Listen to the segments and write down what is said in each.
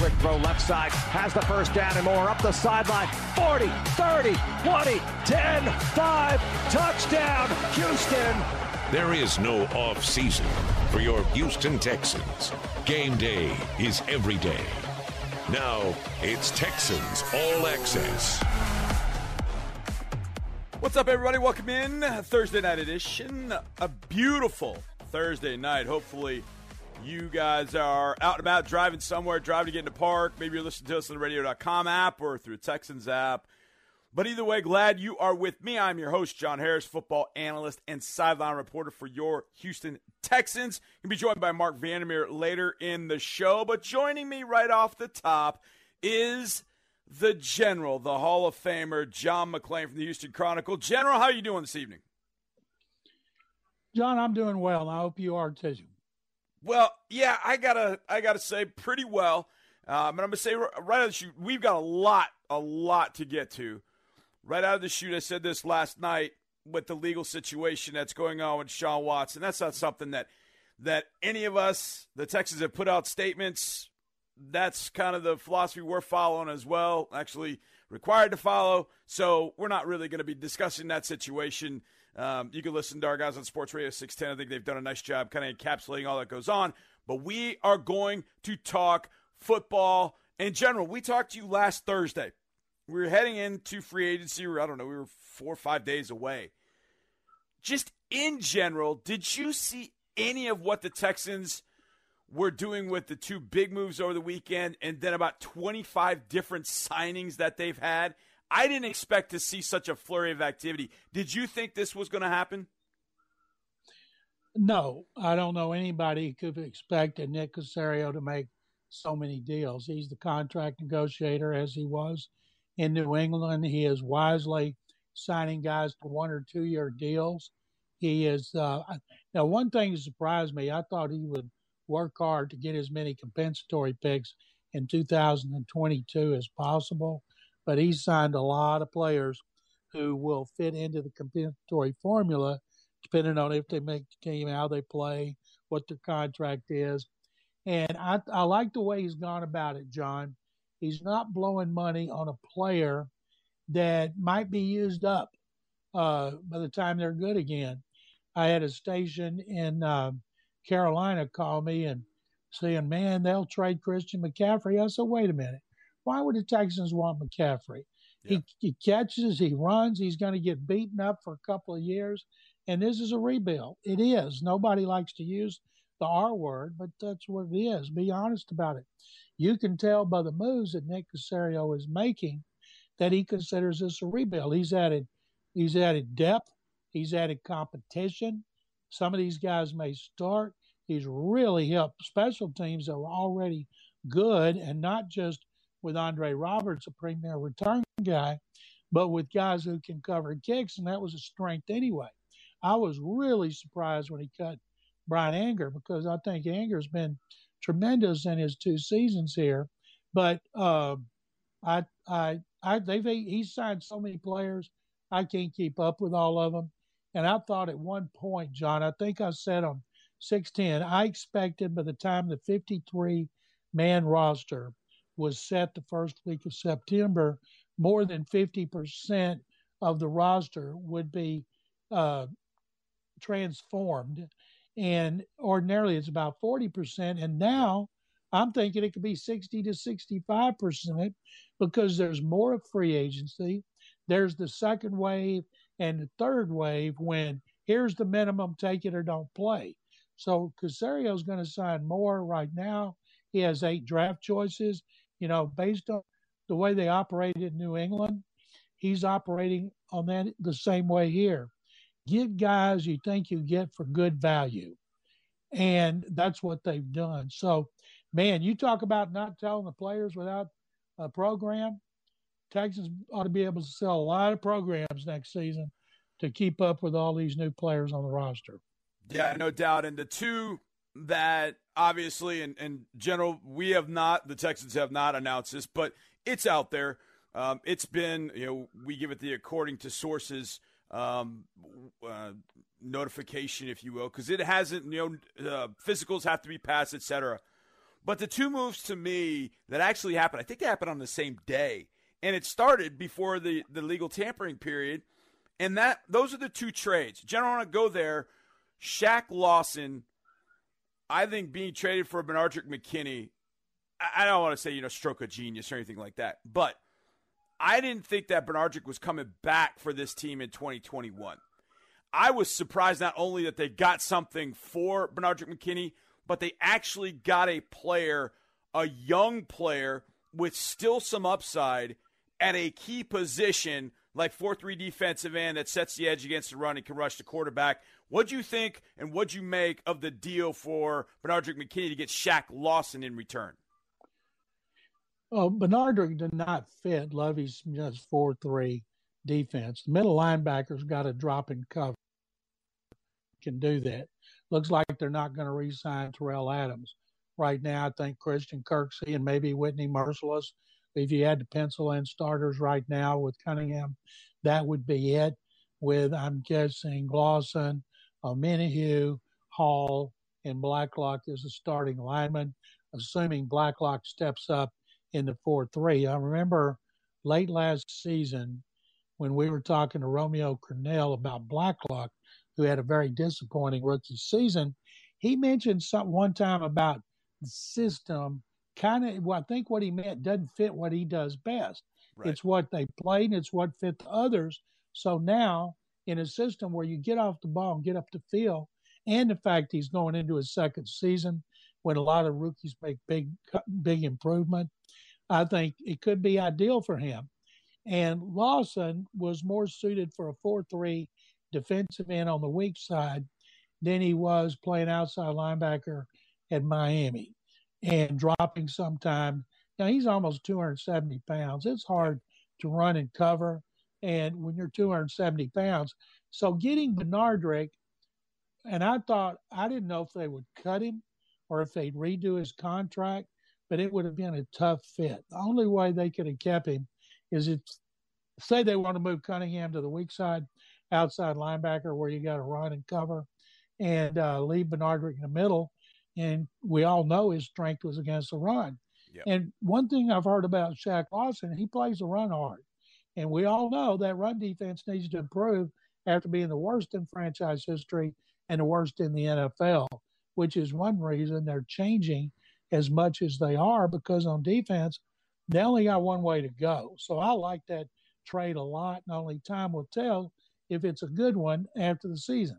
quick throw left side, has the first down and more up the sideline. 40, 30, 20, 10, 5, touchdown, Houston. There is no off season for your Houston Texans. Game day is every day. Now it's Texans All Access. What's up, everybody? Welcome in Thursday night edition. A beautiful Thursday night. Hopefully, you guys are out and about driving somewhere, driving to get into park. Maybe you're listening to us on the radio.com app or through Texans app. But either way, glad you are with me. I'm your host, John Harris, football analyst and sideline reporter for your Houston Texans. You'll be joined by Mark Vandermeer later in the show. But joining me right off the top is the General, the Hall of Famer, John McClain from the Houston Chronicle. General, how are you doing this evening? John, I'm doing well. I hope you are too. Well, yeah, I gotta, I gotta say, pretty well. Um, and I'm gonna say right out of the shoot, we've got a lot, a lot to get to. Right out of the shoot, I said this last night with the legal situation that's going on with Deshaun Watson. That's not something that that any of us, the Texans, have put out statements that's kind of the philosophy we're following as well, actually required to follow. So we're not really going to be discussing that situation. Um, you can listen to our guys on Sports Radio 610. I think they've done a nice job kind of encapsulating all that goes on. But we are going to talk football in general. We talked to you last Thursday. We were heading into free agency. I don't know, we were four or five days away. Just in general, did you see any of what the Texans – we're doing with the two big moves over the weekend and then about 25 different signings that they've had. I didn't expect to see such a flurry of activity. Did you think this was going to happen? No, I don't know anybody could expect Nick Caserio to make so many deals. He's the contract negotiator as he was in New England. He is wisely signing guys to one or two year deals. He is uh, now one thing surprised me. I thought he would work hard to get as many compensatory picks in 2022 as possible. But he's signed a lot of players who will fit into the compensatory formula, depending on if they make the team, how they play, what their contract is. And I, I like the way he's gone about it, John. He's not blowing money on a player that might be used up uh, by the time they're good again. I had a station in uh, Carolina call me and saying, man, they'll trade Christian McCaffrey. I said, wait a minute. Why would the Texans want McCaffrey? Yeah. He, he catches, he runs, he's going to get beaten up for a couple of years. And this is a rebuild. It is. Nobody likes to use the R word, but that's what it is. Be honest about it. You can tell by the moves that Nick Caserio is making that he considers this a rebuild. He's added he's added depth, he's added competition, some of these guys may start. He's really helped special teams that were already good, and not just with Andre Roberts, a premier return guy, but with guys who can cover kicks, and that was a strength anyway. I was really surprised when he cut Brian Anger because I think Anger's been tremendous in his two seasons here. But uh, I, I, I, they've he's signed so many players, I can't keep up with all of them. And I thought at one point, John, I think I said on 610, I expected by the time the 53 man roster was set the first week of September, more than 50% of the roster would be uh, transformed. And ordinarily it's about 40%. And now I'm thinking it could be 60 to 65% because there's more of free agency. There's the second wave and the third wave when here's the minimum, take it or don't play. So Caserio is going to sign more right now. He has eight draft choices. You know, based on the way they operate in New England, he's operating on that the same way here. Get guys you think you get for good value. And that's what they've done. So, man, you talk about not telling the players without a program. Texans ought to be able to sell a lot of programs next season to keep up with all these new players on the roster. Yeah, no doubt. And the two that obviously, and, in general, we have not, the Texans have not announced this, but it's out there. Um, it's been, you know, we give it the according to sources um, uh, notification, if you will, because it hasn't, you know, uh, physicals have to be passed, etc. But the two moves to me that actually happened, I think they happened on the same day. And it started before the, the legal tampering period. And that those are the two trades. General I want to go there. Shaq Lawson, I think being traded for Benardrick McKinney, I, don't want to say, you know, stroke of genius or anything like that. But I didn't think that Benardrick was coming back for this team in 2021. I was surprised not only that they got something for Benardrick McKinney, but they actually got a player, a young player with still some upside at a key position like 4 3 defensive end that sets the edge against the run and can rush the quarterback. What'd you think and what'd you make of the deal for Benardrick McKinney to get Shaq Lawson in return? Uh, well, Benardrick did not fit Lovie's just 4 3 defense. The middle linebackers got to drop in cover. Can do that. Looks like they're not going to re sign Tyrell Adams. Right now, I think Christian Kirksey and maybe Whitney Mercilus. If you had to pencil in starters right now with Cunningham, that would be it. With, I'm guessing, Glosson, Uh, Omenihu, Hall, and Blacklock as a starting lineman, assuming Blacklock steps up in the 4 3. I remember late last season when we were talking to Romeo Crennel about Blacklock, who had a very disappointing rookie season, he mentioned some one time about the system. Kind of, well, I think what he meant doesn't fit what he does best. Right. It's what they played, and it's what fit the others. So now, in a system where you get off the ball and get up the field, and the fact he's going into his second season when a lot of rookies make big, big improvement, I think it could be ideal for him. And Lawson was more suited for a 4 3 defensive end on the weak side than he was playing outside linebacker at Miami and dropping sometime. Now he's almost 270 pounds. It's hard to run and cover, and when you're 270 pounds, so getting Benardrick, and I thought I didn't know if they would cut him or if they'd redo his contract, but it would have been a tough fit. The only way they could have kept him is if say they want to move Cunningham to the weak side, outside linebacker where you got to run and cover, and uh, leave Benardrick in the middle. And we all know his strength was against the run. Yep. And one thing I've heard about Shaq Lawson, he plays the run hard. And we all know that run defense needs to improve after being the worst in franchise history and the worst in the NFL, which is one reason they're changing as much as they are because on defense, they only got one way to go. So I like that trade a lot, and only time will tell if it's a good one after the season.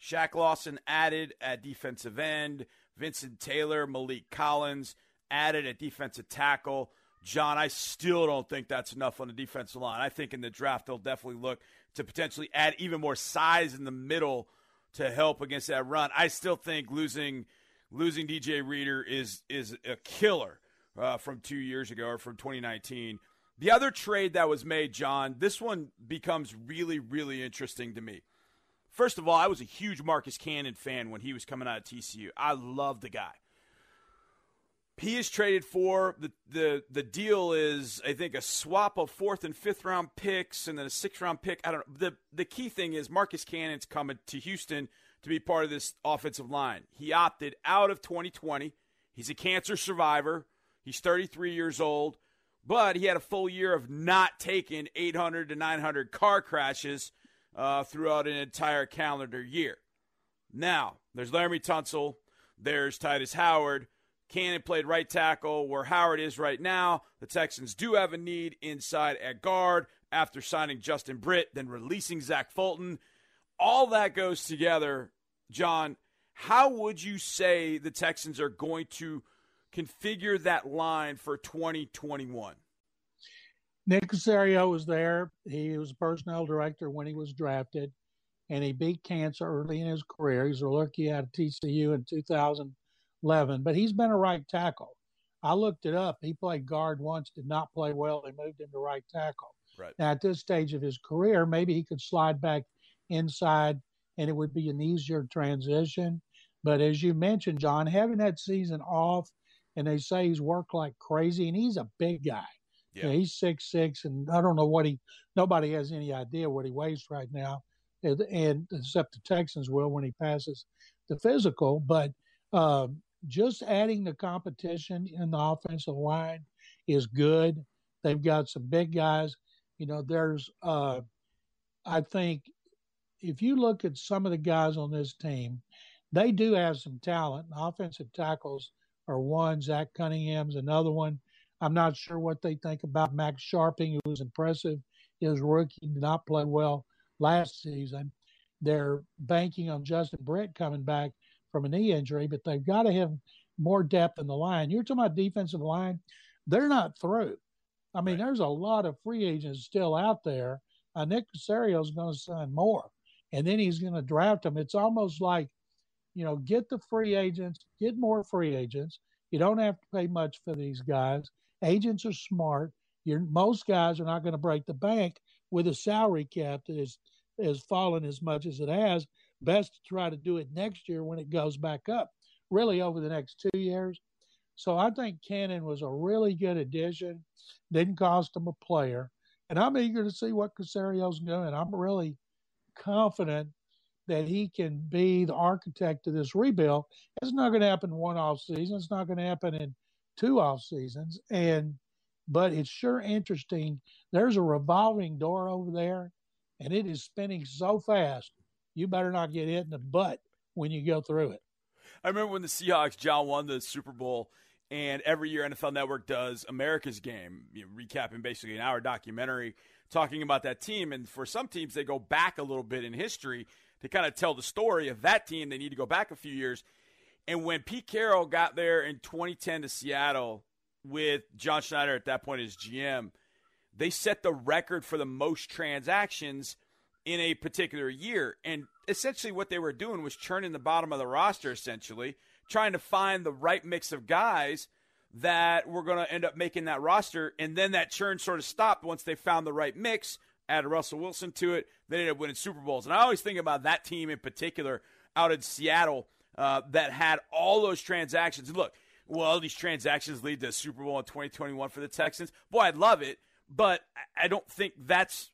Shaq Lawson added at defensive end. Vincent Taylor, Maliek Collins added at defensive tackle. John, I still don't think that's enough on the defensive line. I think in the draft they'll definitely look to potentially add even more size in the middle to help against that run. I still think losing losing DJ Reader is is a killer uh, from two years ago or from 2019. The other trade that was made, John, this one becomes really, really interesting to me. First of all, I was a huge Marcus Cannon fan when he was coming out of TCU. I love the guy. He is traded for the, the the deal is I think a swap of fourth and fifth round picks and then a sixth round pick. I don't know. The the key thing is Marcus Cannon's coming to Houston to be part of this offensive line. He opted out of 2020. He's a cancer survivor. He's 33 years old but he had a full year of not taking 800 to 900 car crashes uh, throughout an entire calendar year. Now, there's Laremy Tunsil, there's Tytus Howard. Cannon played right tackle where Howard is right now. The Texans do have a need inside at guard after signing Justin Britt, then releasing Zach Fulton. All that goes together, John. How would you say the Texans are going to configure that line for 2021? Nick Caserio was there. He was personnel director when he was drafted, and he beat cancer early in his career. He's a rookie out of TCU in 2011, but he's been a right tackle. I looked it up. He played guard once, did not play well. They moved him to right tackle. Right. Now, at this stage of his career, maybe he could slide back inside and it would be an easier transition. But as you mentioned, John, having that season off – and they say he's worked like crazy, and he's a big guy. Yeah. You know, he's six six, and I don't know what he. Nobody has any idea what he weighs right now, and, and except the Texans will when he passes the physical. But um, just adding the competition in the offensive line is good. They've got some big guys. You know, there's, uh, I think, if you look at some of the guys on this team, they do have some talent. Offensive tackles are one. Zach Cunningham's another one. I'm not sure what they think about Max Scharping, who was impressive. His rookie did not play well last season. They're banking on Justin Britt coming back from a knee injury, but they've got to have more depth in the line. You're talking about defensive line; they're not through. I mean, right. there's a lot of free agents still out there. Uh, Nick is going to sign more, and then he's going to draft them. It's almost like, you know, get the free agents, get more free agents. You don't have to pay much for these guys. Agents are smart. You're, most guys are not going to break the bank with a salary cap that is has fallen as much as it has. Best to try to do it next year when it goes back up, really over the next two years. So I think Cannon was a really good addition. Didn't cost him a player. And I'm eager to see what Caserio's doing. I'm really confident that he can be the architect of this rebuild. It's not going to happen one off season. It's not going to happen in two off seasons. And but it's sure interesting. There's a revolving door over there, and it is spinning so fast. You better not get hit in the butt when you go through it. I remember when the Seahawks, John won the Super Bowl, and every year NFL Network does America's Game, you know, recapping basically an hour documentary talking about that team. And for some teams, they go back a little bit in history to kind of tell the story of that team. They need to go back a few years. And when Pete Carroll got there in 2010 to Seattle with John Schneider at that point as GM, they set the record for the most transactions in a particular year. And essentially, what they were doing was churning the bottom of the roster, essentially, trying to find the right mix of guys that were going to end up making that roster. And then that churn sort of stopped once they found the right mix, added Russell Wilson to it. They ended up winning Super Bowls. And I always think about that team in particular out in Seattle uh, that had all those transactions. Look, well, these transactions lead to a Super Bowl in 2021 for the Texans. Boy, I'd love it, but I don't think that's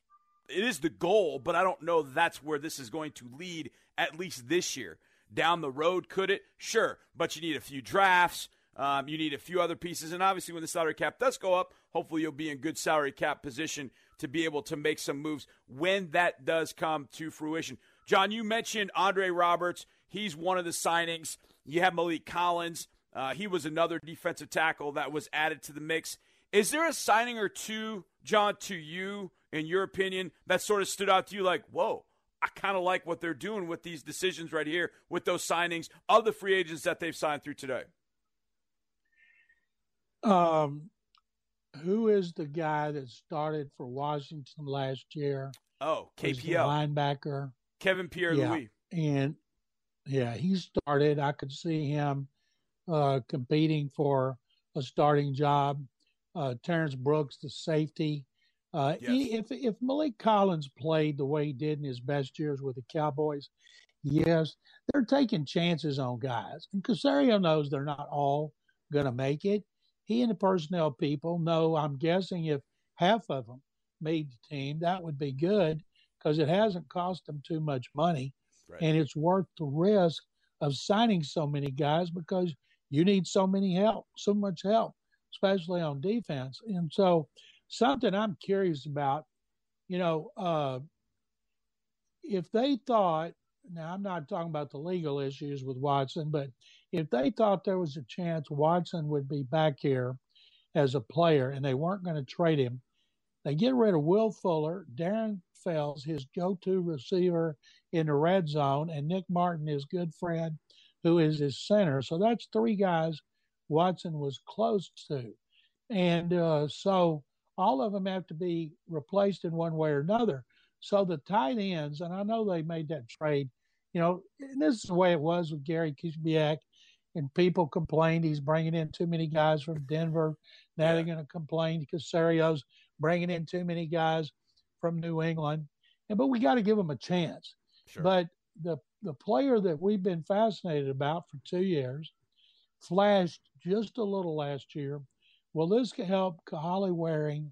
it is the goal, but I don't know that's where this is going to lead at least this year. Down the road, could it? Sure, but you need a few drafts. Um, you need a few other pieces, and obviously, when the salary cap does go up, hopefully you'll be in good salary cap position to be able to make some moves when that does come to fruition. John, you mentioned Andre Roberts. He's one of the signings. You have Maliek Collins. Uh, he was another defensive tackle that was added to the mix. Is there a signing or two, John, to you, in your opinion, that sort of stood out to you like, whoa, I kind of like what they're doing with these decisions right here, with those signings of the free agents that they've signed through today? Um, who is the guy that started for Washington last year? Oh, KPL linebacker Kevin Pierre Louis. Yeah, and yeah, he started. I could see him uh, competing for a starting job. Uh, Terrence Brooks, the safety. Uh, yes. If if Maliek Collins played the way he did in his best years with the Cowboys, yes, they're taking chances on guys. And Caserio knows they're not all going to make it. He and the personnel people know. I'm guessing if half of them made the team, that would be good because it hasn't cost them too much money, right. and it's worth the risk of signing so many guys because you need so many help, so much help, especially on defense. And so, something I'm curious about, you know, uh, if they thought, now I'm not talking about the legal issues with Watson, but if they thought there was a chance Watson would be back here as a player and they weren't going to trade him, they get rid of Will Fuller, Darren Fells, his go to receiver in the red zone, and Nick Martin, his good friend who is his center. So that's three guys Watson was close to. And uh, so all of them have to be replaced in one way or another. So the tight ends, and I know they made that trade, you know, and this is the way it was with Gary Kubiak, and people complained he's bringing in too many guys from Denver. Now yeah. they're going to complain because Caserio's bringing in too many guys from New England. And but we got to give them a chance. Sure. But the the player that we've been fascinated about for two years flashed just a little last year. Will this help Kahale Warring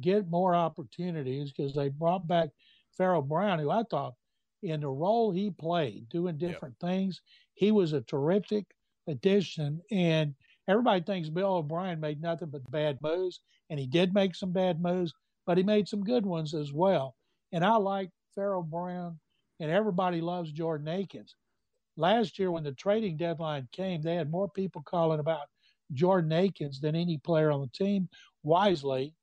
get more opportunities because they brought back Pharaoh Brown, who I thought in the role he played, doing different things, he was a terrific addition. And everybody thinks Bill O'Brien made nothing but bad moves, and he did make some bad moves, but he made some good ones as well. And I like Pharaoh Brown, and everybody loves Jordan Akins. Last year, when the trading deadline came, they had more people calling about Jordan Akins than any player on the team. Wisely,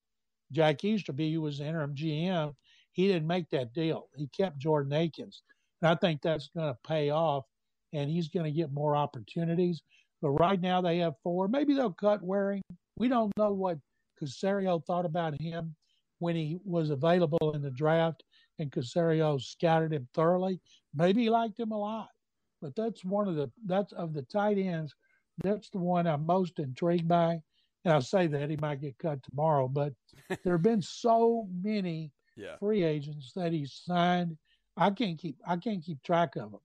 Jack Easterby, who was the interim GM, he didn't make that deal. He kept Jordan Akins. And I think that's going to pay off, and he's going to get more opportunities. But right now they have four. Maybe they'll cut Warring. We don't know what Caserio thought about him when he was available in the draft, and Caserio scouted him thoroughly. Maybe he liked him a lot. But that's one of the that's of the tight ends. That's the one I'm most intrigued by. And I'll say that he might get cut tomorrow, but there have been so many yeah. free agents that he's signed. I can't keep I can't keep track of them.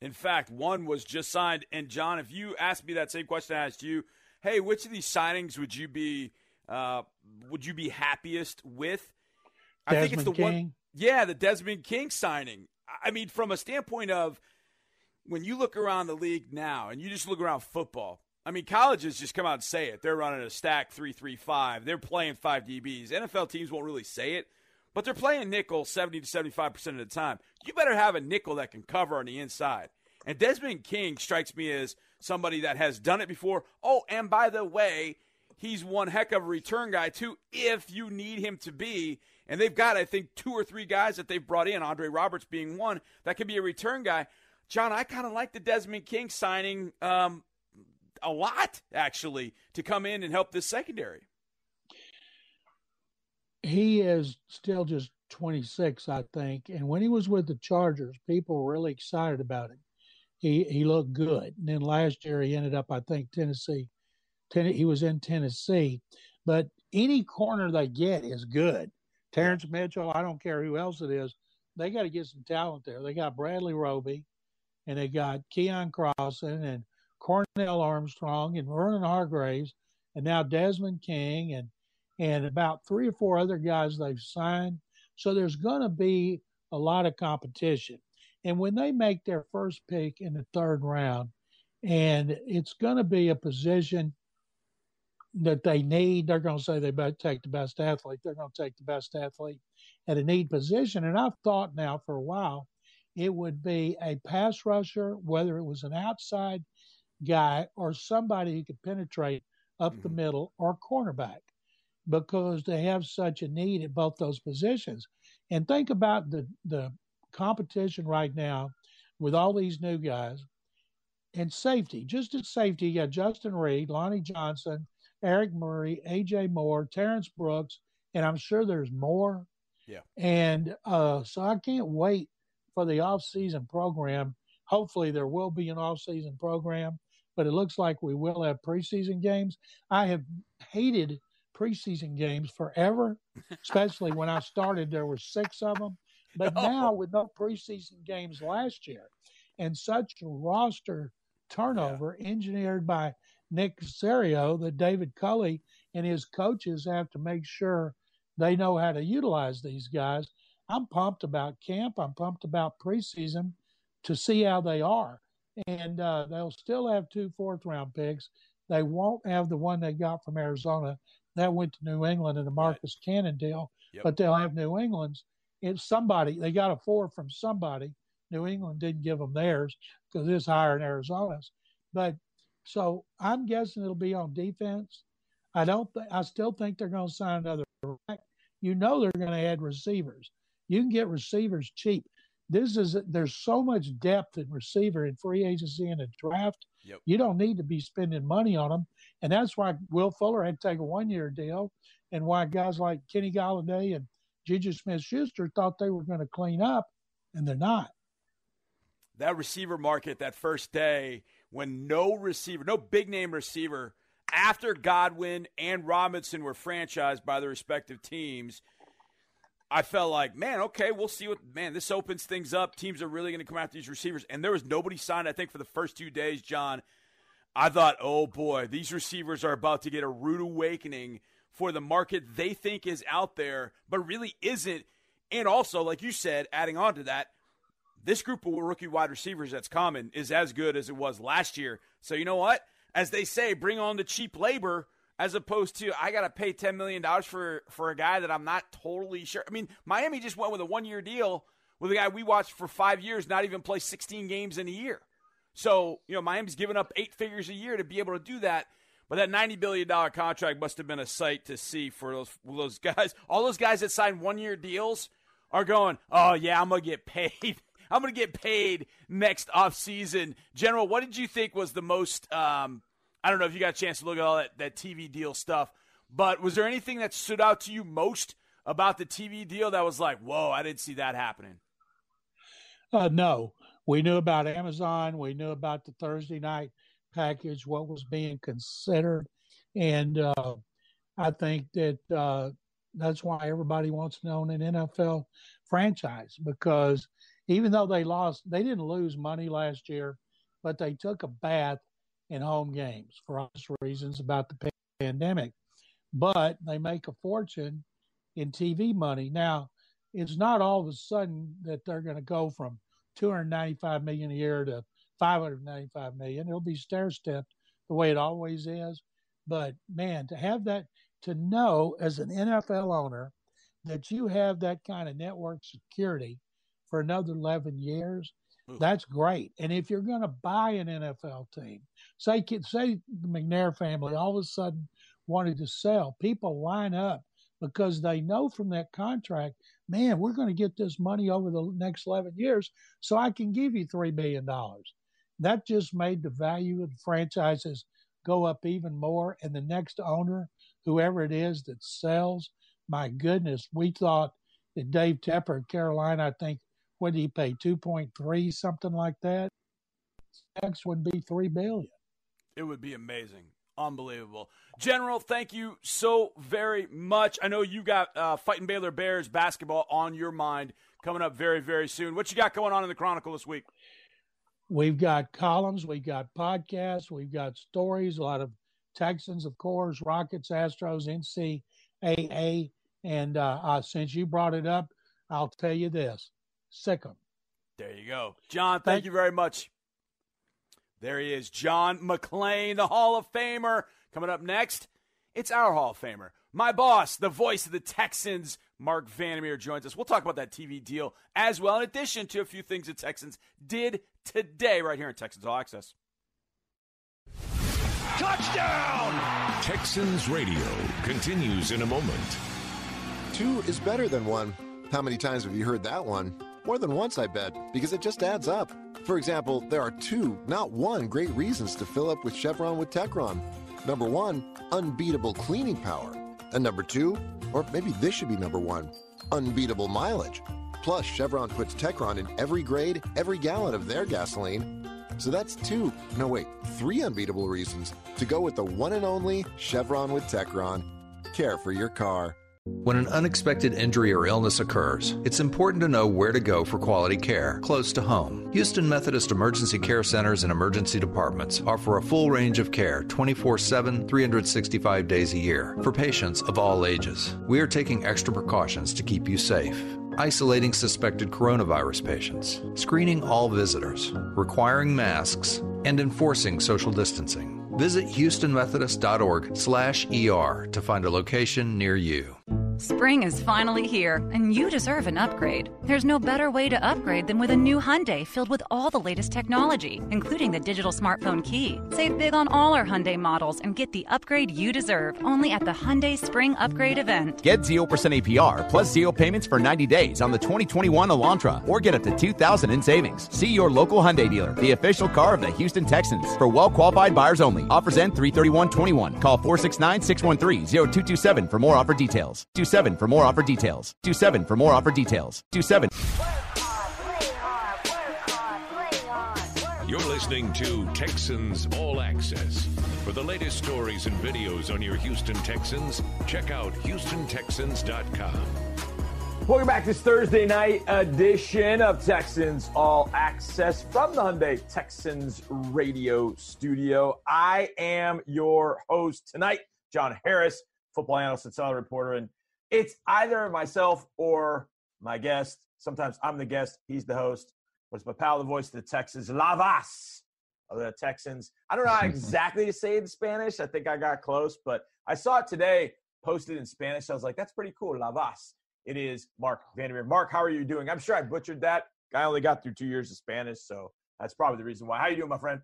In fact, one was just signed. And John, if you asked me that same question I asked you, hey, which of these signings would you be uh, would you be happiest with? I think it's the King. one. Yeah, the Desmond King signing. I mean, from a standpoint of when you look around the league now and you just look around football, I mean, colleges just come out and say it. They're running a stack three three five. They're playing five DBs. NFL teams won't really say it, but they're playing nickel seventy to seventy five percent of the time. You better have a nickel that can cover on the inside. And Desmond King strikes me as somebody that has done it before. Oh, and by the way, he's one heck of a return guy too. If you need him to be, and they've got I think two or three guys that they've brought in, Andre Roberts being one that could be a return guy. John, I kind of like the Desmond King signing. Um, a lot actually to come in and help this secondary. He is still just 26, I think, and when he was with the Chargers, people were really excited about him. He he looked good, and then last year he ended up, I think, Tennessee. Ten, he was in Tennessee, but any corner they get is good. Terrence Mitchell, I don't care who else it is, they got to get some talent there. They got Bradley Roby, and they got Keion Crossen and Cornell Armstrong and Vernon Hargreaves, and now Desmond King and and about three or four other guys they've signed. So there's going to be a lot of competition. And when they make their first pick in the third round, and it's going to be a position that they need, they're going to say they better take the best athlete. They're going to take the best athlete at a need position. And I've thought now for a while it would be a pass rusher, whether it was an outside guy or somebody who could penetrate up mm-hmm. the middle or cornerback because they have such a need at both those positions. And think about the, the competition right now with all these new guys and safety. Just at safety, you got Justin Reid, Lonnie Johnson, Eric Murray, AJ Moore, Terrence Brooks, and I'm sure there's more. Yeah. And uh, so I can't wait for the off-season program. Hopefully, there will be an off-season program but it looks like we will have preseason games. I have hated preseason games forever, especially when I started, there were six of them. But no. now, with no preseason games last year and such roster turnover yeah. engineered by Nick Caserio that David Culley and his coaches have to make sure they know how to utilize these guys. I'm pumped about camp. I'm pumped about preseason to see how they are and uh, they'll still have two fourth round picks. They won't have the one they got from Arizona that went to New England in the Marcus right. Cannon deal, yep. but they'll have New England's. It's somebody they got a four from somebody. New England didn't give them theirs because it's higher than Arizona's. But so I'm guessing it'll be on defense. I don't. Th- I still think they're going to sign another. You know they're going to add receivers. You can get receivers cheap this is there's so much depth in receiver in free agency and a draft. Yep. You don't need to be spending money on them, and that's why Will Fuller had to take a one year deal, and why guys like Kenny Golladay and Juju Smith Schuster thought they were going to clean up, and they're not. That receiver market that first day when no receiver, no big name receiver after Godwin and Robinson were franchised by their respective teams I felt like, man, okay, we'll see what, man, this opens things up. Teams are really going to come after these receivers. And there was nobody signed, I think, for the first two days, John. I thought, oh boy, these receivers are about to get a rude awakening for the market they think is out there, but really isn't. And also, like you said, adding on to that, this group of rookie wide receivers that's coming is as good as it was last year. So you know what? As they say, bring on the cheap labor as opposed to I got to pay ten million dollars for for a guy that I'm not totally sure. I mean, Miami just went with a one year deal with a guy we watched for five years, not even play 16 games in a year. So you know, Miami's given up eight figures a year to be able to do that. But that ninety billion dollar contract must have been a sight to see for those those guys. All those guys that signed one year deals are going, oh yeah, I'm gonna get paid. I'm gonna get paid next off season. General, what did you think was the most? Um, I don't know if you got a chance to look at all that, that TV deal stuff, but was there anything that stood out to you most about the TV deal that was like, whoa, I didn't see that happening? Uh, no, we knew about Amazon. We knew about the Thursday night package, what was being considered, and uh, I think that uh, that's why everybody wants to own an NFL franchise because even though they lost, they didn't lose money last year, but they took a bath in home games for obvious reasons about the pandemic. But they make a fortune in TV money. Now, it's not all of a sudden that they're going to go from 295 million a year to 595 million. It'll be stair stepped the way it always is. But man, to have that, to know as an NFL owner that you have that kind of network security for another 11 years, that's great. And if you're going to buy an NFL team, say say the McNair family all of a sudden wanted to sell, people line up because they know from that contract, man, we're going to get this money over the next 11 years, so I can give you $3 billion. That just made the value of the franchises go up even more. And the next owner, whoever it is that sells, my goodness, we thought that Dave Tepper Carolina, I think, what did he pay? 2.3, something like that. Next would be 3 billion. It would be amazing. Unbelievable. General, thank you so very much. I know you got uh, fighting Baylor Bears basketball on your mind coming up very, very soon. What you got going on in the Chronicle this week? We've got columns, we've got podcasts, we've got stories, a lot of Texans, of course, Rockets, Astros, NCAA. And uh, uh, since you brought it up, I'll tell you this sick them. There you go. John, thank, thank you very much. There he is, John McClain, the Hall of Famer. Coming up next, it's our Hall of Famer. My boss, the voice of the Texans, Mark Vandermeer, joins us. We'll talk about that TV deal as well, in addition to a few things the Texans did today, right here in Texans All Access. Touchdown! Texans Radio continues in a moment. Two is better than one. How many times have you heard that one? More than once, I bet, because it just adds up. For example, there are two, not one, great reasons to fill up with Chevron with Techron. Number one, unbeatable cleaning power. And number two, or maybe this should be number one, unbeatable mileage. Plus, Chevron puts Techron in every grade, every gallon of their gasoline. So that's two, no wait, three unbeatable reasons to go with the one and only Chevron with Techron. Care for your car. When an unexpected injury or illness occurs, it's important to know where to go for quality care close to home. Houston Methodist Emergency Care Centers and emergency departments offer a full range of care 24 7, 365 days a year for patients of all ages. We are taking extra precautions to keep you safe isolating suspected coronavirus patients, screening all visitors, requiring masks, and enforcing social distancing. Visit houstonmethodist.org/er to find a location near you. Spring is finally here, and you deserve an upgrade. There's no better way to upgrade than with a new Hyundai filled with all the latest technology, including the digital smartphone key. Save big on all our Hyundai models and get the upgrade you deserve only at the Hyundai Spring Upgrade event. Get 0% APR plus 0 payments for 90 days on the 2021 Elantra or get up to 2000 in savings. See your local Hyundai dealer, the official car of the Houston Texans. For well-qualified buyers only. Offers end 331.21. Call 469-613-0227 for more offer details. 27 for more offer details. 27 for more offer details. 27. You're listening to Texans All Access. For the latest stories and videos on your Houston Texans, check out HoustonTexans.com. Welcome back to this Thursday night edition of Texans All Access from the Hyundai Texans radio studio. I am your host tonight, John Harris, football analyst and solid reporter. And it's either myself or my guest. Sometimes I'm the guest, he's the host. was my pal, the voice of the Texans, Lavas of the Texans. I don't know how exactly to say it in Spanish. I think I got close, but I saw it today posted in Spanish. I was like, that's pretty cool. Lavas. It is Mark Vandermeer. Mark, how are you doing? I'm sure I butchered that. I only got through two years of Spanish, so that's probably the reason why. How you doing, my friend?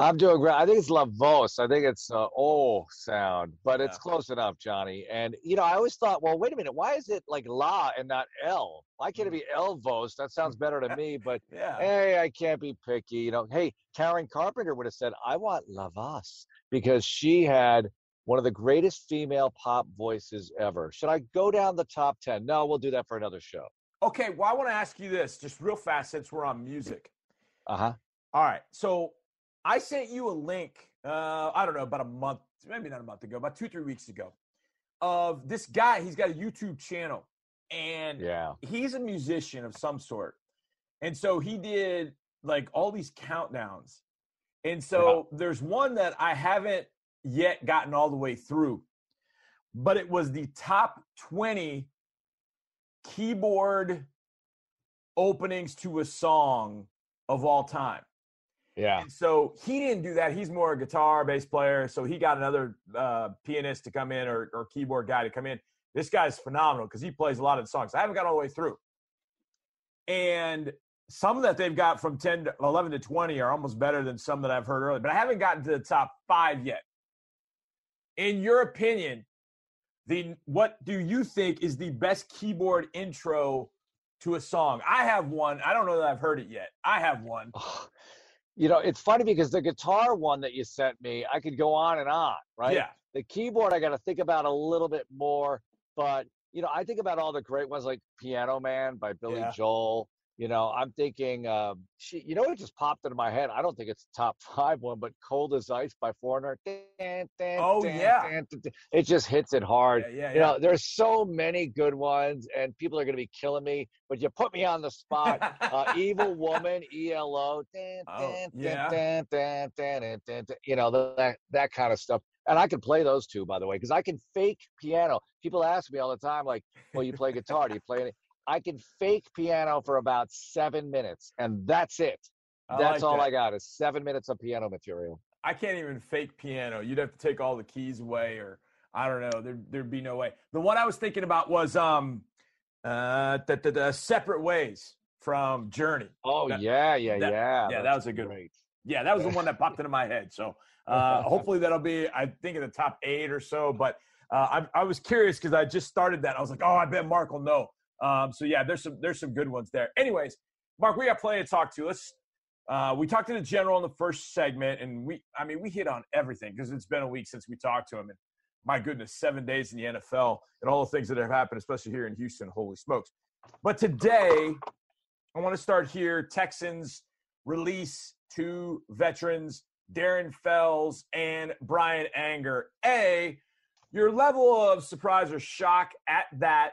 I'm doing great. I think it's La Voz. I think it's uh, O sound, but it's yeah. close enough, Johnny. And you know, I always thought, well, wait a minute, why is it like La and not L? Why can't it be El Voz? That sounds better to me. But yeah. hey, I can't be picky. You know, hey, Karen Carpenter would have said, I want La Voz because she had one of the greatest female pop voices ever. Should I go down the top ten? No, we'll do that for another show. Okay. Well, I want to ask you this, just real fast, since we're on music. Uh huh. All right. So I sent you a link, uh, I don't know, about a month, maybe not a month ago, about two, three weeks ago, of this guy. He's got a YouTube channel and yeah. he's a musician of some sort. And so he did like all these countdowns. And so yeah. there's one that I haven't yet gotten all the way through, but it was the top 20 keyboard openings to a song of all time. Yeah. And so he didn't do that. He's more a guitar bass player. So he got another uh, pianist to come in or, or keyboard guy to come in. This guy's phenomenal because he plays a lot of the songs. I haven't got all the way through. And some that they've got from 10 to 11 to 20 are almost better than some that I've heard earlier, but I haven't gotten to the top five yet. In your opinion, the what do you think is the best keyboard intro to a song? I have one. I don't know that I've heard it yet. I have one. You know, it's funny because the guitar one that you sent me, I could go on and on, right? Yeah. The keyboard, I got to think about a little bit more, but you know, I think about all the great ones like Piano Man by Billy yeah. Joel, you know, I'm thinking, um, she, you know, it just popped into my head. I don't think it's top five one, but "Cold as Ice" by Foreigner. Oh yeah, it just hits it hard. Yeah, yeah, you know, there's so many good ones, and people are going to be killing me. But you put me on the spot. uh, Evil Woman, E L O. Yeah. You know that that kind of stuff. And I can play those two, by the way, because I can fake piano. People ask me all the time, like, "Well, you play guitar? Do you play any?" I can fake piano for about seven minutes, and that's it. I that's like all that. I got is seven minutes of piano material. I can't even fake piano. You'd have to take all the keys away, or I don't know. There, there'd be no way. The one I was thinking about was um, uh, the, the, the separate ways from Journey. Oh that, yeah, yeah, that, yeah. Yeah, that was a good one. Yeah, that was the one that popped into my head. So uh, hopefully that'll be, I think, in the top eight or so. But uh, I, I was curious because I just started that. I was like, oh, I bet Mark will know. Um, so yeah, there's some there's some good ones there. Anyways, Mark, we got plenty to talk to. Let's uh, we talked to the general in the first segment, and we I mean we hit on everything because it's been a week since we talked to him, and my goodness, seven days in the NFL and all the things that have happened, especially here in Houston. Holy smokes! But today, I want to start here. Texans release two veterans, Darren Fells and Brian Anger. A, your level of surprise or shock at that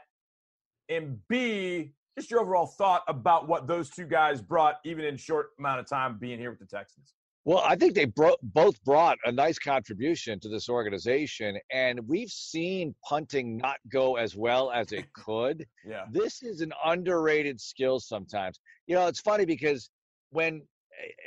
and B, just your overall thought about what those two guys brought, even in short amount of time being here with the Texans. Well, I think they bro- both brought a nice contribution to this organization, and we've seen punting not go as well as it could. yeah, this is an underrated skill sometimes. You know, it's funny because when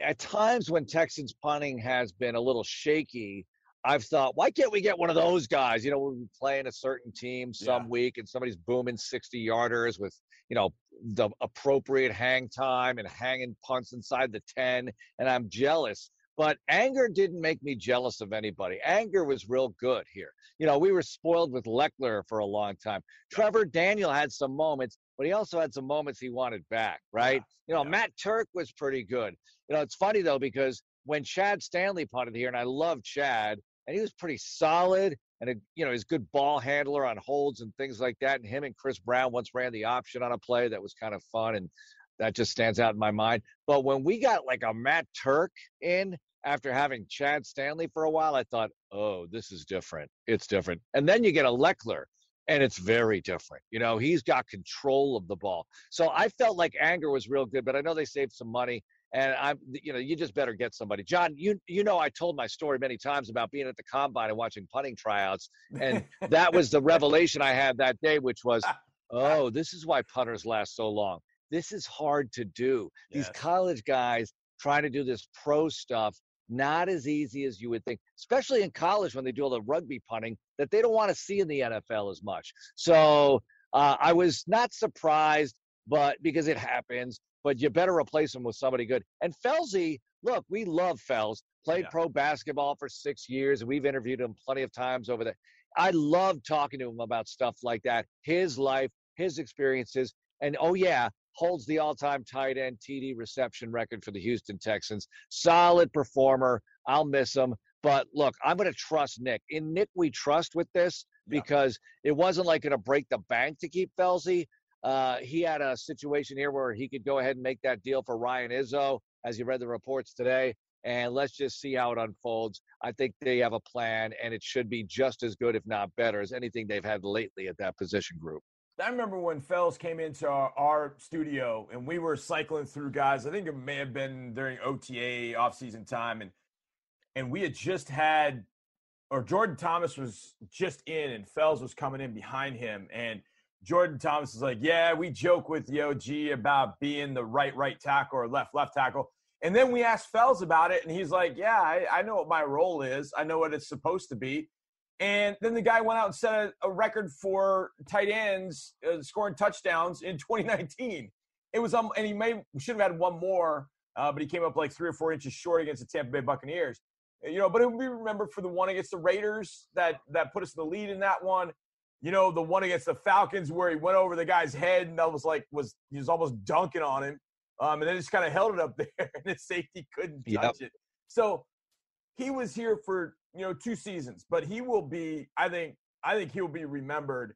at times when Texans punting has been a little shaky, I've thought, why can't we get one of those guys? You know, we're playing a certain team some yeah. week and somebody's booming 60 yarders with, you know, the appropriate hang time and hanging punts inside the 10. And I'm jealous. But Anger didn't make me jealous of anybody. Anger was real good here. You know, we were spoiled with Lechler for a long time. Trevor Daniel had some moments, but he also had some moments he wanted back, right? Yeah. You know, yeah. Matt Turk was pretty good. You know, it's funny though, because when Chad Stanley punted here, and I love Chad, and he was pretty solid and a, you know he's good ball handler on holds and things like that. And him and Chris Brown once ran the option on a play that was kind of fun, and that just stands out in my mind. But when we got like a Matt Turk in after having Chad Stanley for a while, I thought, oh, this is different. It's different. And then you get a Lechler, and it's very different. You know, he's got control of the ball. So I felt like Anger was real good, but I know they saved some money and I'm, you know, you just better get somebody. John, you you know, I told my story many times about being at the combine and watching punting tryouts, and that was the revelation I had that day, which was, oh, this is why punters last so long. this is hard to do. Yes. These college guys trying to do this pro stuff, not as easy as you would think, especially in college when they do all the rugby punting that they don't want to see in the NFL as much. So uh, I was not surprised, but because it happens, but you better replace him with somebody good. And Felsey, look, we love Fels. Played Yeah. pro basketball for six years, we've interviewed him plenty of times over there. I love talking to him about stuff like that, his life, his experiences, and oh yeah, holds the all-time tight end TD reception record for the Houston Texans. Solid performer. I'll miss him, but look, I'm going to trust Nick. In Nick, we trust with this Yeah. because it wasn't like going to break the bank to keep Felsey. Uh, he had a situation here where he could go ahead and make that deal for Ryan Izzo, as you read the reports today. And let's just see how it unfolds. I think they have a plan, and it should be just as good, if not better, as anything they've had lately at that position group. I remember when Fells came into our, our studio and we were cycling through guys. I think it may have been during OTA offseason time, and and we had just had, or Jordan Thomas was just in, and Fells was coming in behind him, and Jordan Thomas is like, "Yeah, we joke with OG about being the right right tackle or left left tackle." And then we asked Fells about it, and he's like, "Yeah, I, I know what my role is. I know what it's supposed to be." And then the guy went out and set a, a record for tight ends uh, scoring touchdowns in 2019. It was um, and he may should have had one more, uh, but he came up like three or four inches short against the Tampa Bay Buccaneers. You know, but it would be remembered for the one against the Raiders that that put us in the lead in that one. You know, the one against the Falcons where he went over the guy's head and that was like was he was almost dunking on him, um, and then just kind of held it up there, and the safety couldn't touch Yep. it. So he was here for you know two seasons, but he will be. I think. I think he'll be remembered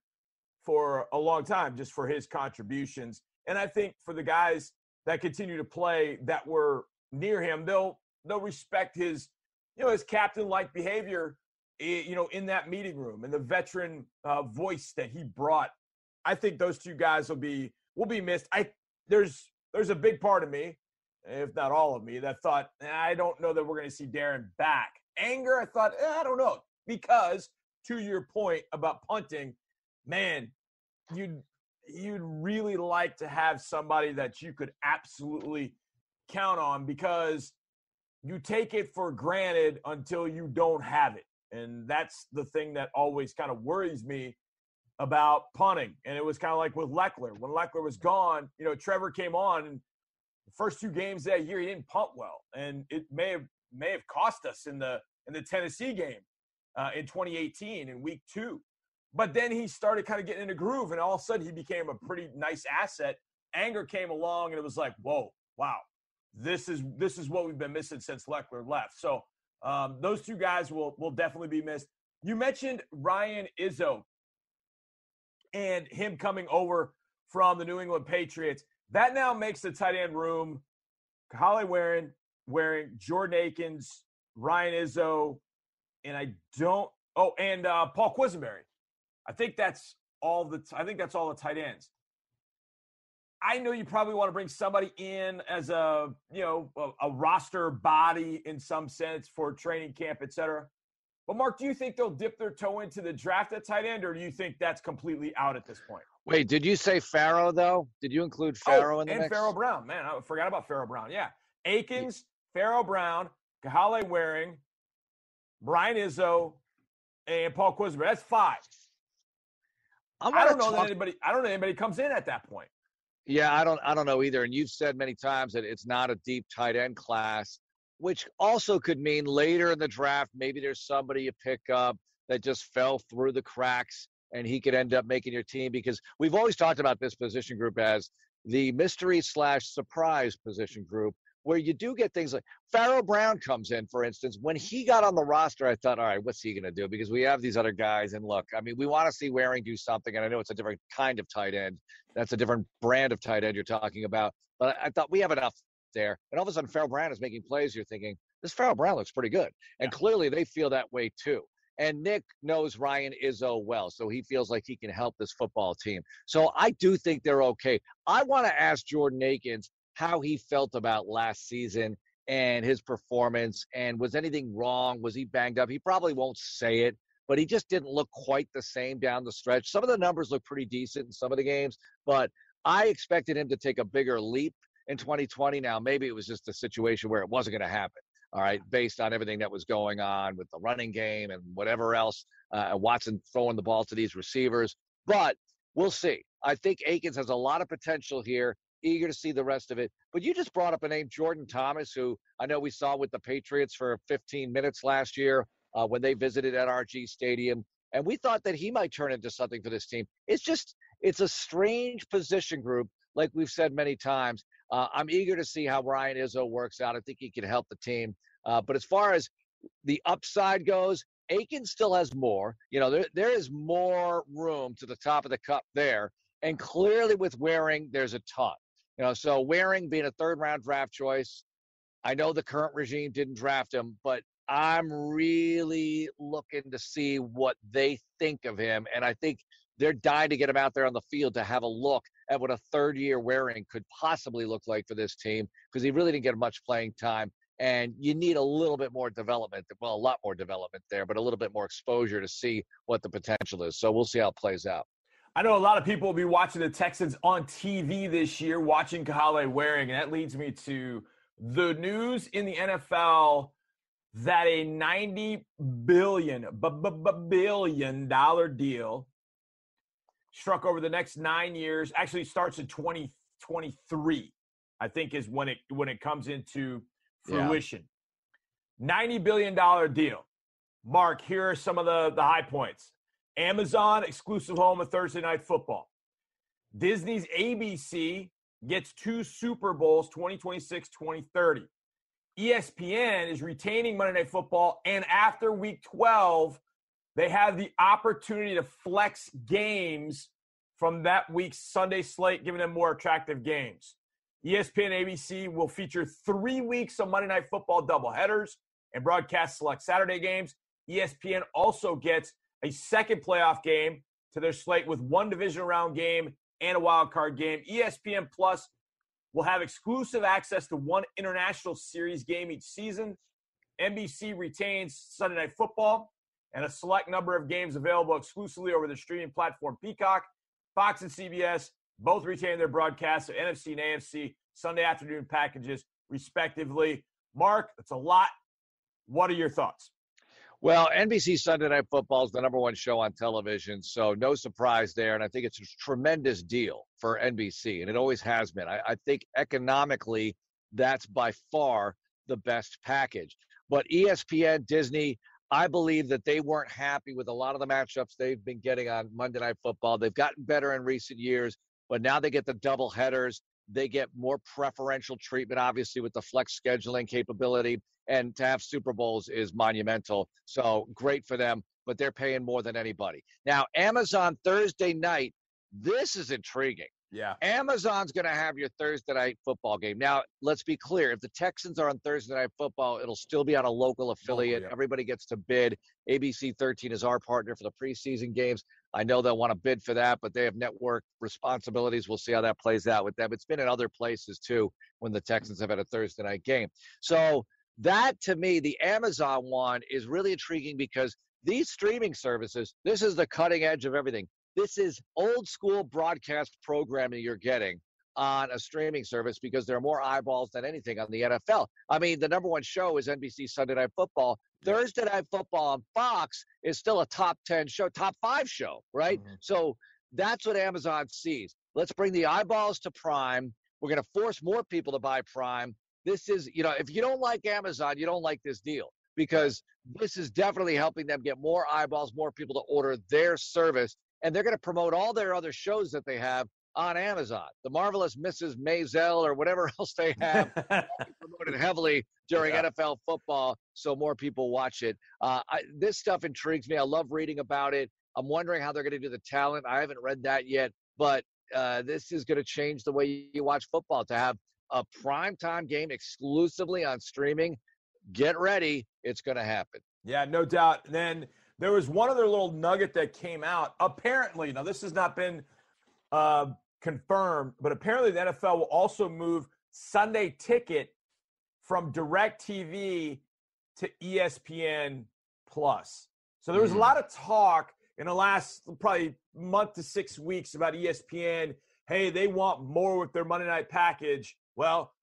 for a long time just for his contributions. And I think for the guys that continue to play that were near him, they'll they'll respect his you know his captain like behavior. You know, in that meeting room and the veteran uh, voice that he brought. I think those two guys will be will be missed. I there's there's a big part of me, if not all of me, that thought "Eh, I don't know that we're going to see Darren back. Anger, I thought eh, I don't know because to your point about punting, man, you'd you'd really like to have somebody that you could absolutely count on because you take it for granted until you don't have it. And that's the thing that always kind of worries me about punting. And it was kind of like with Lechler. When Lechler was gone, you know, Trevor came on and the first two games that year he didn't punt well. And it may have may have cost us in the in the Tennessee game uh, in 2018 in week two. But then he started kind of getting in a groove, and all of a sudden he became a pretty nice asset. Anger came along, and it was like, whoa, wow, this is this is what we've been missing since Lechler left. So um, those two guys will will definitely be missed. You mentioned Ryan Izzo and him coming over from the New England Patriots. That now makes the tight end room Holly Warring, Warring Jordan Akins, Ryan Izzo, and I don't. Oh, and uh, Paul Quisenberry. I think that's all the. I think that's all the tight ends. I know you probably want to bring somebody in as a you know a, a roster body in some sense for training camp, et cetera. But Mark, do you think they'll dip their toe into the draft at tight end, or do you think that's completely out at this point? Wait, did you say Pharaoh though? Did you include oh, Pharaoh oh, in the and mix? Pharaoh Brown. Man, I forgot about Pharaoh Brown. Yeah, Akins, Pharaoh Brown, Kahale Warring, Ryan Izzo, and Paul Quisenberry. That's five. I, I don't know that anybody. I don't know anybody comes in at that point. Yeah, I don't I don't know either. And you've said many times that it's not a deep tight end class, which also could mean later in the draft, maybe there's somebody you pick up that just fell through the cracks and he could end up making your team because we've always talked about this position group as the mystery slash surprise position group where you do get things like Pharaoh Brown comes in, for instance. When he got on the roster, I thought, all right, what's he going to do? Because we have these other guys. And look, I mean, we want to see Warring do something. And I know it's a different kind of tight end. That's a different brand of tight end you're talking about. But I, thought we have enough there. And all of a sudden, Pharaoh Brown is making plays. You're thinking, this Pharaoh Brown looks pretty good. And clearly they feel that way too. And Nick knows Ryan Izzo well, so he feels like he can help this football team. So I do think they're okay. I want to ask Jordan Akins how he felt about last season and his performance and was anything wrong? Was he banged up? He probably won't say it, but he just didn't look quite the same down the stretch. Some of the numbers look pretty decent in some of the games, but I expected him to take a bigger leap in 2020. Now, maybe it was just a situation where it wasn't going to happen. All right, based on everything that was going on with the running game and whatever else, uh, Watson throwing the ball to these receivers. But we'll see. I think Akins has a lot of potential here. Eager to see the rest of it. But you just brought up a name, Jordan Thomas, who I know we saw with the Patriots for 15 minutes last year uh, when they visited NRG Stadium. And we thought that he might turn into something for this team. It's just, it's a strange position group, like we've said many times. Uh, I'm eager to see how Ryan Izzo works out. I think he can help the team. Uh, but as far as the upside goes, Aiken still has more. You know, there, there is more room to the top of the cup there. And clearly with Warring, there's a ton. You know, so Warring being a third round draft choice, I know the current regime didn't draft him, but I'm really looking to see what they think of him. And I think they're dying to get him out there on the field to have a look at what a third year Warring could possibly look like for this team because he really didn't get much playing time. And you need a little bit more development, well, a lot more development there, but a little bit more exposure to see what the potential is. So we'll see how it plays out. I know a lot of people will be watching the Texans on TV this year, watching Kahale Warring, and that leads me to the news in the NFL that a 90 billion billion dollar deal struck over the next nine years actually starts in 2023 i think is when it when it comes into fruition. Yeah. 90 billion dollar deal. Mark here are some of the the high points amazon exclusive home of thursday night football disney's abc gets two super bowls 2026 2030 espn is retaining monday night football and after week 12 they have the opportunity to flex games from that week's Sunday slate, giving them more attractive games. ESPN ABC will feature three weeks of Monday Night Football doubleheaders and broadcast select Saturday games. ESPN also gets a second playoff game to their slate with one division round game and a wild card game. ESPN Plus will have exclusive access to one international series game each season. NBC retains Sunday Night Football and a select number of games available exclusively over the streaming platform Peacock. Fox and CBS both retain their broadcasts of NFC and AFC Sunday afternoon packages, respectively. Mark, that's a lot. What are your thoughts? Well, NBC Sunday Night Football is the number one show on television, so no surprise there. And I think it's a tremendous deal for NBC, and it always has been. I, I think economically, that's by far the best package. But ESPN, Disney, I believe that they weren't happy with a lot of the matchups they've been getting on Monday Night Football. They've gotten better in recent years, but now they get the double headers. They get more preferential treatment, obviously, with the flex scheduling capability. And to have Super Bowls is monumental. So great for them, but they're paying more than anybody. Now, Amazon Thursday night, this is intriguing. Yeah. Amazon's going to have your Thursday night football game. Now, let's be clear. If the Texans are on Thursday night football, it'll still be on a local oh, affiliate. Oh, yeah. Everybody gets to bid. ABC 13 is our partner for the preseason games. I know they'll want to bid for that, but they have network responsibilities. We'll see how that plays out with them. It's been in other places too when the Texans have had a Thursday night game. So, that to me, the Amazon one is really intriguing because these streaming services, this is the cutting edge of everything. This is old school broadcast programming you're getting on a streaming service because there are more eyeballs than anything on the NFL. I mean, the number one show is NBC Sunday Night Football. Thursday Night Football on Fox is still a top 10 show, top five show, right? Mm-hmm. So that's what Amazon sees. Let's bring the eyeballs to Prime. We're going to force more people to buy Prime. This is, you know, if you don't like Amazon, you don't like this deal because this is definitely helping them get more eyeballs, more people to order their service and they're going to promote all their other shows that they have on Amazon. The marvelous Mrs. Maisel or whatever else they have promoted heavily during yeah. NFL football, so more people watch it. Uh, I, this stuff intrigues me. I love reading about it. I'm wondering how they're going to do the talent. I haven't read that yet, but uh, this is going to change the way you watch football. To have a prime time game exclusively on streaming, get ready, it's going to happen. Yeah, no doubt. Then there was one other little nugget that came out. Apparently, now this has not been uh, confirmed, but apparently the NFL will also move Sunday Ticket from DirecTV to ESPN Plus. So there was mm-hmm. a lot of talk in the last probably month to six weeks about ESPN hey, they want more with their Monday night package. Well,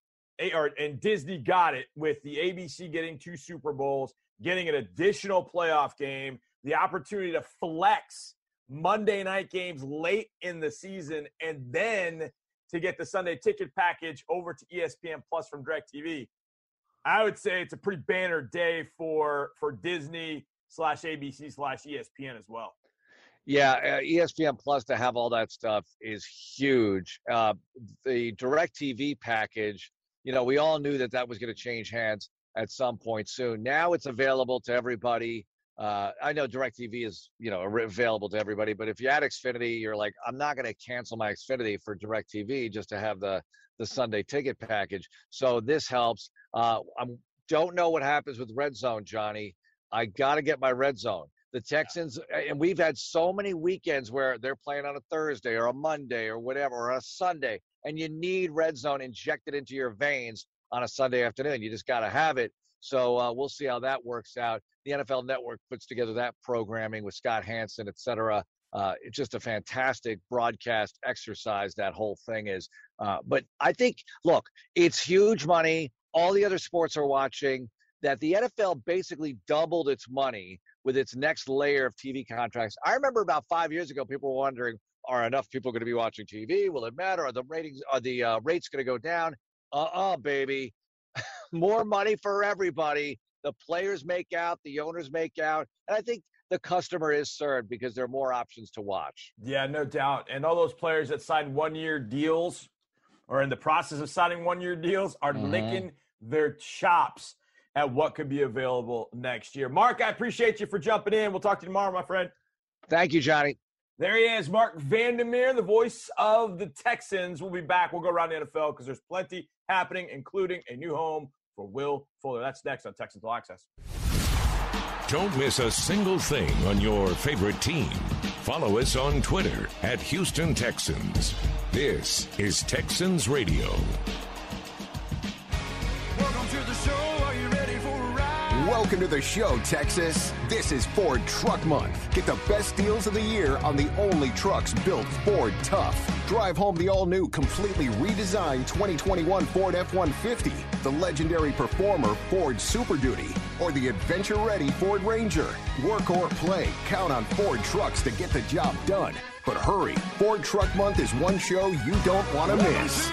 or, and Disney got it with the ABC getting two Super Bowls, getting an additional playoff game, the opportunity to flex Monday night games late in the season, and then to get the Sunday ticket package over to ESPN Plus from DirecTV. I would say it's a pretty banner day for for Disney slash ABC slash ESPN as well. Yeah, uh, ESPN Plus to have all that stuff is huge. Uh, the DirecTV package, you know, we all knew that that was going to change hands at some point soon. Now it's available to everybody. Uh, I know DirecTV is, you know, available to everybody, but if you add Xfinity, you're like, I'm not going to cancel my Xfinity for DirecTV just to have the the Sunday ticket package. So this helps. Uh, I don't know what happens with Red Zone, Johnny. I got to get my Red Zone. The Texans, and we've had so many weekends where they're playing on a Thursday or a Monday or whatever, or a Sunday, and you need Red Zone injected into your veins on a Sunday afternoon. You just got to have it. So uh, we'll see how that works out. The NFL Network puts together that programming with Scott Hanson, et cetera. Uh, it's just a fantastic broadcast exercise. That whole thing is. Uh, but I think, look, it's huge money. All the other sports are watching. That the NFL basically doubled its money with its next layer of TV contracts. I remember about five years ago, people were wondering, are enough people going to be watching TV? Will it matter? Are the ratings, are the uh, rates going to go down? Uh-uh, baby. more money for everybody. The players make out, the owners make out, and I think the customer is served because there are more options to watch. Yeah, no doubt. And all those players that signed one-year deals or in the process of signing one-year deals are mm-hmm. licking their chops at what could be available next year. Mark, I appreciate you for jumping in. We'll talk to you tomorrow, my friend. Thank you, Johnny. There he is, Mark Vandermeer, the voice of the Texans. We'll be back. We'll go around the NFL because there's plenty happening, including a new home for Will Fuller. That's next on Texans All Access. Don't miss a single thing on your favorite team. Follow us on Twitter at Houston Texans. This is Texans Radio. Welcome to the show, Texas. This is Ford Truck Month. Get the best deals of the year on the only trucks built Ford tough. Drive home the all new, completely redesigned 2021 Ford F 150, the legendary performer Ford Super Duty, or the adventure ready Ford Ranger. Work or play, count on Ford trucks to get the job done. But hurry, Ford Truck Month is one show you don't want to miss.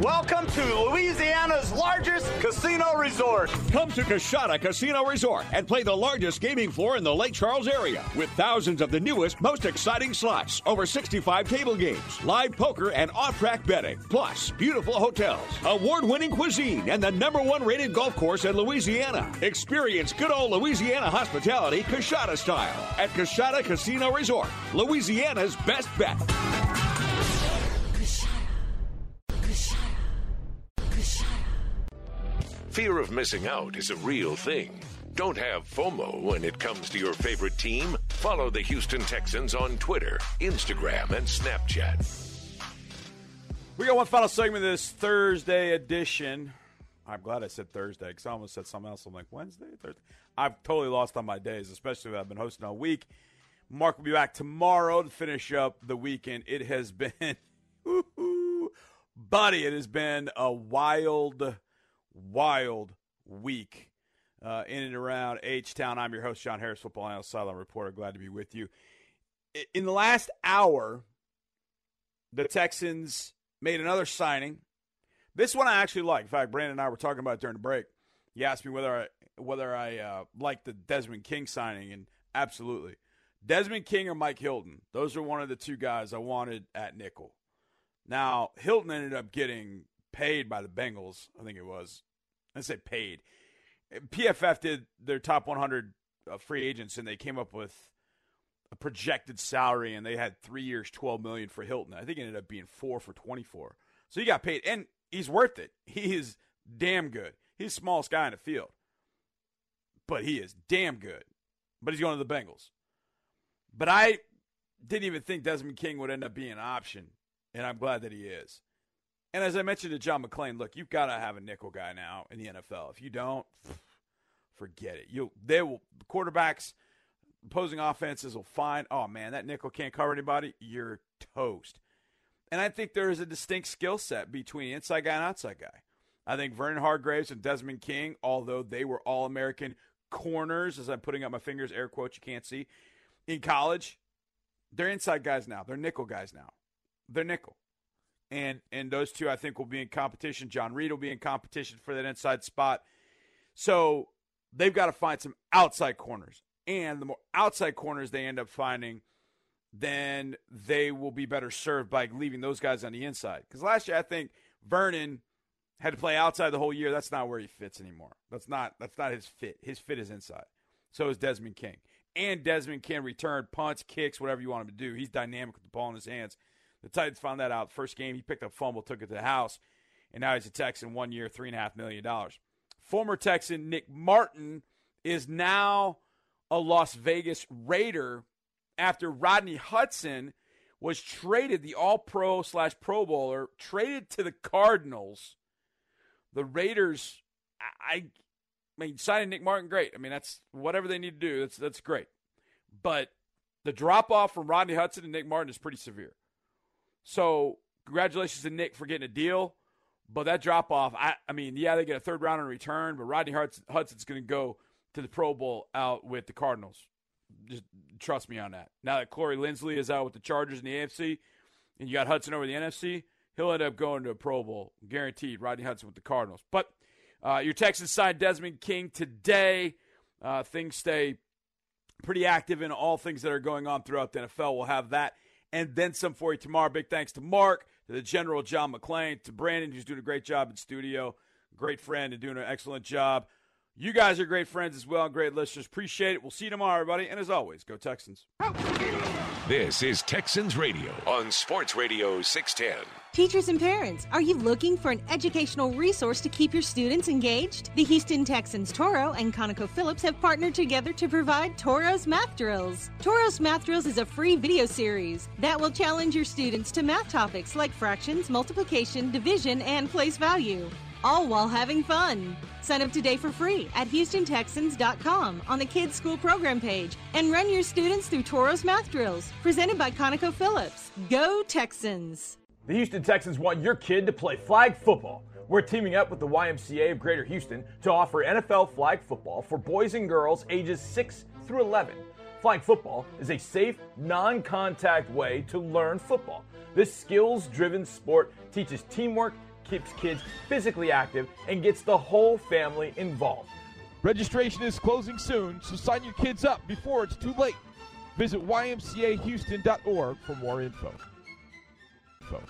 Welcome to Louisiana's largest casino resort. Come to Coushatta Casino Resort and play the largest gaming floor in the Lake Charles area with thousands of the newest, most exciting slots, over 65 table games, live poker, and off-track betting. Plus, beautiful hotels, award-winning cuisine, and the number one rated golf course in Louisiana. Experience good old Louisiana hospitality Coushatta style at Coushatta Casino Resort, Louisiana's best bet. Fear of missing out is a real thing. Don't have FOMO when it comes to your favorite team. Follow the Houston Texans on Twitter, Instagram, and Snapchat. We got one final segment of this Thursday edition. I'm glad I said Thursday because I almost said something else. I'm like, Wednesday? Thursday? I've totally lost on my days, especially when I've been hosting all week. Mark will be back tomorrow to finish up the weekend. It has been, buddy, it has been a wild wild week uh, in and around H Town. I'm your host, John Harris, football analyst, silent reporter. Glad to be with you. In the last hour, the Texans made another signing. This one I actually like. In fact, Brandon and I were talking about it during the break. He asked me whether I whether I uh, like the Desmond King signing, and absolutely, Desmond King or Mike Hilton. Those are one of the two guys I wanted at nickel. Now Hilton ended up getting paid by the Bengals. I think it was. I say paid. PFF did their top 100 uh, free agents, and they came up with a projected salary, and they had three years, 12 million for Hilton. I think it ended up being four for 24. So he got paid, and he's worth it. He is damn good. He's the smallest guy in the field, but he is damn good. But he's going to the Bengals. But I didn't even think Desmond King would end up being an option, and I'm glad that he is. And as I mentioned to John McClain, look, you've got to have a nickel guy now in the NFL. If you don't, forget it. You they will quarterbacks opposing offenses will find, oh man, that nickel can't cover anybody, you're toast. And I think there is a distinct skill set between inside guy and outside guy. I think Vernon Hargreaves and Desmond King, although they were all American corners, as I'm putting up my fingers, air quotes you can't see, in college, they're inside guys now. They're nickel guys now. They're nickel. And and those two I think will be in competition. John Reed will be in competition for that inside spot. So they've got to find some outside corners. And the more outside corners they end up finding, then they will be better served by leaving those guys on the inside. Because last year I think Vernon had to play outside the whole year. That's not where he fits anymore. That's not that's not his fit. His fit is inside. So is Desmond King. And Desmond can return punts, kicks, whatever you want him to do. He's dynamic with the ball in his hands. The Titans found that out. First game, he picked up fumble, took it to the house, and now he's a Texan one year, three and a half million dollars. Former Texan Nick Martin is now a Las Vegas Raider after Rodney Hudson was traded, the All Pro slash Pro Bowler, traded to the Cardinals. The Raiders, I, I mean, signing Nick Martin, great. I mean, that's whatever they need to do. That's that's great. But the drop off from Rodney Hudson and Nick Martin is pretty severe. So congratulations to Nick for getting a deal. But that drop off, I, I mean, yeah, they get a third round in return, but Rodney Hudson's going to go to the Pro Bowl out with the Cardinals. Just trust me on that. Now that Corey Linsley is out with the Chargers in the AFC, and you got Hudson over the NFC, he'll end up going to a Pro Bowl, guaranteed. Rodney Hudson with the Cardinals. But uh, your Texans signed Desmond King today. Uh, things stay pretty active in all things that are going on throughout the NFL. We'll have that and then some for you tomorrow. Big thanks to Mark, to the General John McClain, to Brandon, who's doing a great job in studio. Great friend and doing an excellent job. You guys are great friends as well great listeners. Appreciate it. We'll see you tomorrow, everybody. And as always, go Texans. This is Texans Radio on Sports Radio 610. Teachers and parents, are you looking for an educational resource to keep your students engaged? The Houston Texans Toro and ConocoPhillips have partnered together to provide Toro's Math Drills. Toro's Math Drills is a free video series that will challenge your students to math topics like fractions, multiplication, division, and place value all while having fun. Sign up today for free at HoustonTexans.com on the Kids School Program page and run your students through Toro's Math Drills, presented by ConocoPhillips. Go Texans! The Houston Texans want your kid to play flag football. We're teaming up with the YMCA of Greater Houston to offer NFL flag football for boys and girls ages 6 through 11. Flag football is a safe, non contact way to learn football. This skills driven sport teaches teamwork keeps kids physically active, and gets the whole family involved. Registration is closing soon, so sign your kids up before it's too late. Visit ymcahouston.org for more info. info.